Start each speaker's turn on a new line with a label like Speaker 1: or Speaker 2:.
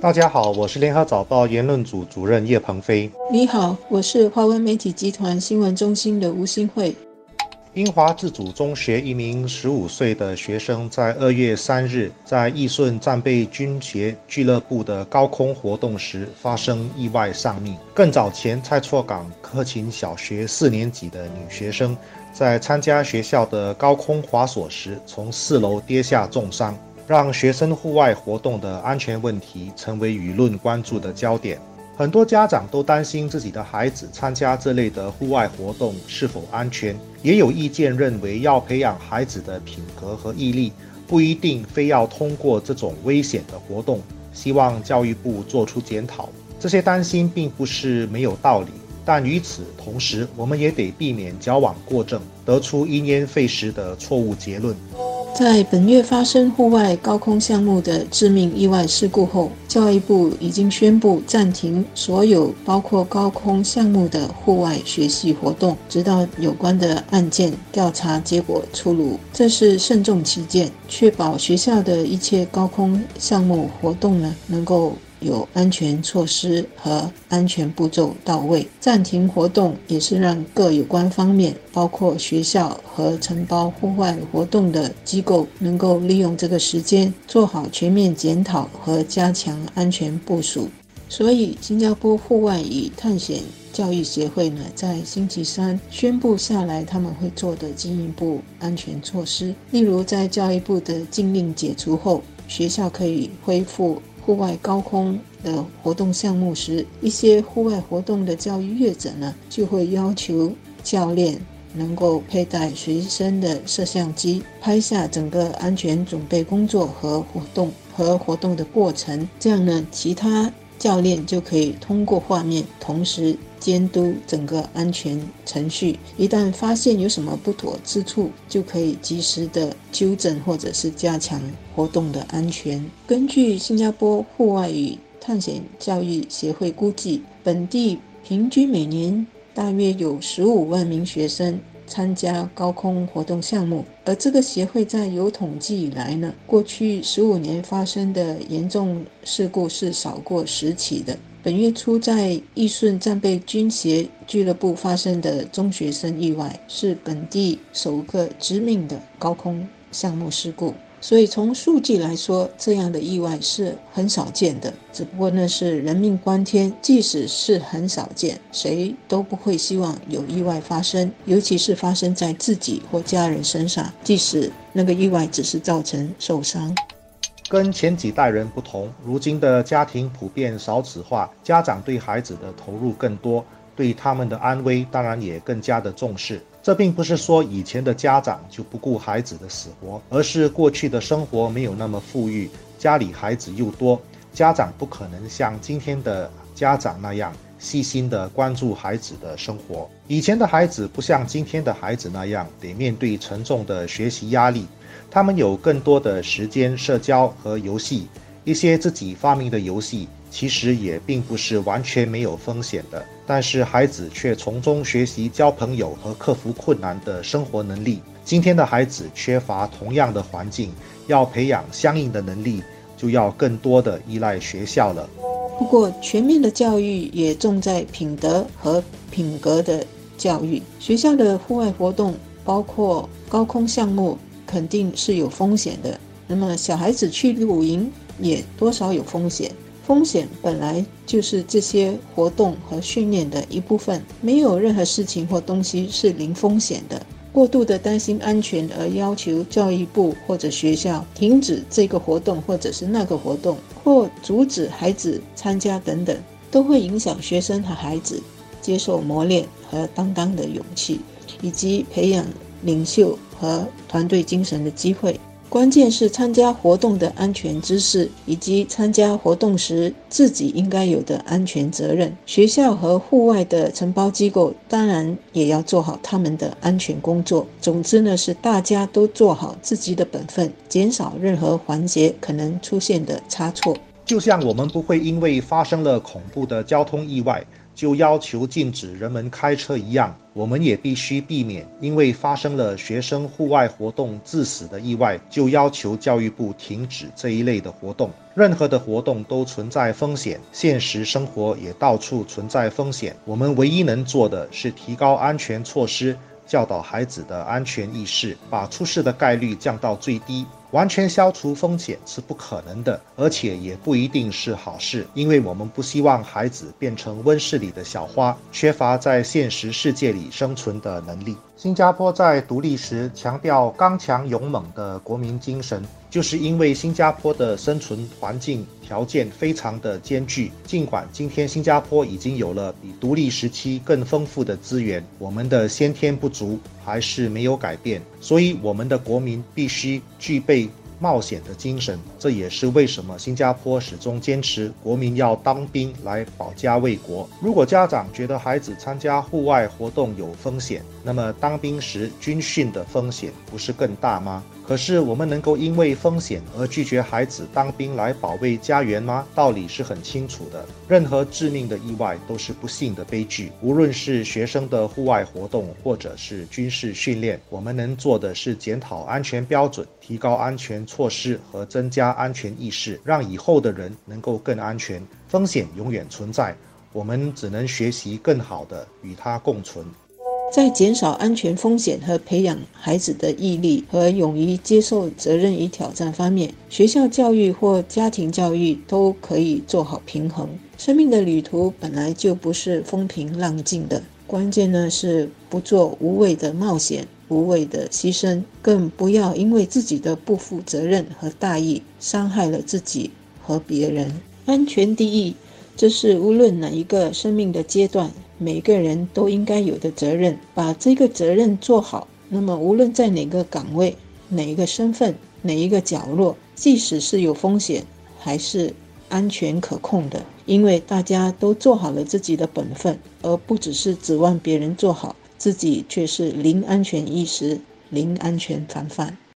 Speaker 1: 大家好，我是联合早报言论组主任叶鹏飞。
Speaker 2: 你好，我是华文媒体集团新闻中心的吴新慧。
Speaker 1: 英华自主中学一名十五岁的学生在二月三日在义顺战备军协俱乐部的高空活动时发生意外丧命。更早前，蔡厝港科勤小学四年级的女学生在参加学校的高空滑索时从四楼跌下重伤，让学生户外活动的安全问题成为舆论关注的焦点。很多家长都担心自己的孩子参加这类的户外活动是否安全，也有意见认为要培养孩子的品格和毅力，不一定非要通过这种危险的活动。希望教育部做出检讨。这些担心并不是没有道理，但与此同时，我们也得避免矫枉过正，得出因噎废食的错误结论。
Speaker 2: 在本月发生户外高空项目的致命意外事故后，教育部已经宣布暂停所有包括高空项目的户外学习活动，直到有关的案件调查结果出炉。这是慎重起见，确保学校的一切高空项目活动呢能够。有安全措施和安全步骤到位，暂停活动也是让各有关方面，包括学校和承包户外活动的机构，能够利用这个时间做好全面检讨和加强安全部署。所以，新加坡户外与探险教育协会呢，在星期三宣布下来，他们会做的进一步安全措施，例如在教育部的禁令解除后，学校可以恢复。户外高空的活动项目时，一些户外活动的教育业者呢，就会要求教练能够佩戴随身的摄像机，拍下整个安全准备工作和活动和活动的过程。这样呢，其他教练就可以通过画面同时。监督整个安全程序，一旦发现有什么不妥之处，就可以及时的纠正或者是加强活动的安全。根据新加坡户外与探险教育协会估计，本地平均每年大约有十五万名学生参加高空活动项目，而这个协会在有统计以来呢，过去十五年发生的严重事故是少过十起的。本月初，在义顺战备军协俱乐部发生的中学生意外，是本地首个致命的高空项目事故。所以，从数据来说，这样的意外是很少见的。只不过那是人命关天，即使是很少见，谁都不会希望有意外发生，尤其是发生在自己或家人身上，即使那个意外只是造成受伤。
Speaker 1: 跟前几代人不同，如今的家庭普遍少子化，家长对孩子的投入更多，对他们的安危当然也更加的重视。这并不是说以前的家长就不顾孩子的死活，而是过去的生活没有那么富裕，家里孩子又多，家长不可能像今天的家长那样细心的关注孩子的生活。以前的孩子不像今天的孩子那样得面对沉重的学习压力。他们有更多的时间社交和游戏，一些自己发明的游戏其实也并不是完全没有风险的，但是孩子却从中学习交朋友和克服困难的生活能力。今天的孩子缺乏同样的环境，要培养相应的能力，就要更多的依赖学校了。
Speaker 2: 不过，全面的教育也重在品德和品格的教育。学校的户外活动包括高空项目。肯定是有风险的。那么小孩子去露营也多少有风险，风险本来就是这些活动和训练的一部分。没有任何事情或东西是零风险的。过度的担心安全而要求教育部或者学校停止这个活动或者是那个活动，或阻止孩子参加等等，都会影响学生和孩子接受磨练和担当的勇气，以及培养领袖。和团队精神的机会，关键是参加活动的安全知识，以及参加活动时自己应该有的安全责任。学校和户外的承包机构当然也要做好他们的安全工作。总之呢，是大家都做好自己的本分，减少任何环节可能出现的差错。
Speaker 1: 就像我们不会因为发生了恐怖的交通意外。就要求禁止人们开车一样，我们也必须避免因为发生了学生户外活动致死的意外，就要求教育部停止这一类的活动。任何的活动都存在风险，现实生活也到处存在风险。我们唯一能做的是提高安全措施。教导孩子的安全意识，把出事的概率降到最低。完全消除风险是不可能的，而且也不一定是好事，因为我们不希望孩子变成温室里的小花，缺乏在现实世界里生存的能力。新加坡在独立时强调刚强勇猛的国民精神，就是因为新加坡的生存环境条件非常的艰巨。尽管今天新加坡已经有了比独立时期更丰富的资源，我们的先天不足还是没有改变。所以，我们的国民必须具备。冒险的精神，这也是为什么新加坡始终坚持国民要当兵来保家卫国。如果家长觉得孩子参加户外活动有风险，那么当兵时军训的风险不是更大吗？可是我们能够因为风险而拒绝孩子当兵来保卫家园吗？道理是很清楚的。任何致命的意外都是不幸的悲剧。无论是学生的户外活动，或者是军事训练，我们能做的是检讨安全标准，提高安全措施和增加安全意识，让以后的人能够更安全。风险永远存在，我们只能学习更好的与它共存。
Speaker 2: 在减少安全风险和培养孩子的毅力和勇于接受责任与挑战方面，学校教育或家庭教育都可以做好平衡。生命的旅途本来就不是风平浪静的，关键呢是不做无谓的冒险、无谓的牺牲，更不要因为自己的不负责任和大意，伤害了自己和别人。安全第一，这是无论哪一个生命的阶段。每个人都应该有的责任，把这个责任做好。那么，无论在哪个岗位、哪一个身份、哪一个角落，即使是有风险，还是安全可控的，因为大家都做好了自己的本分，而不只是指望别人做好，自己却是零安全意识、零安全防范。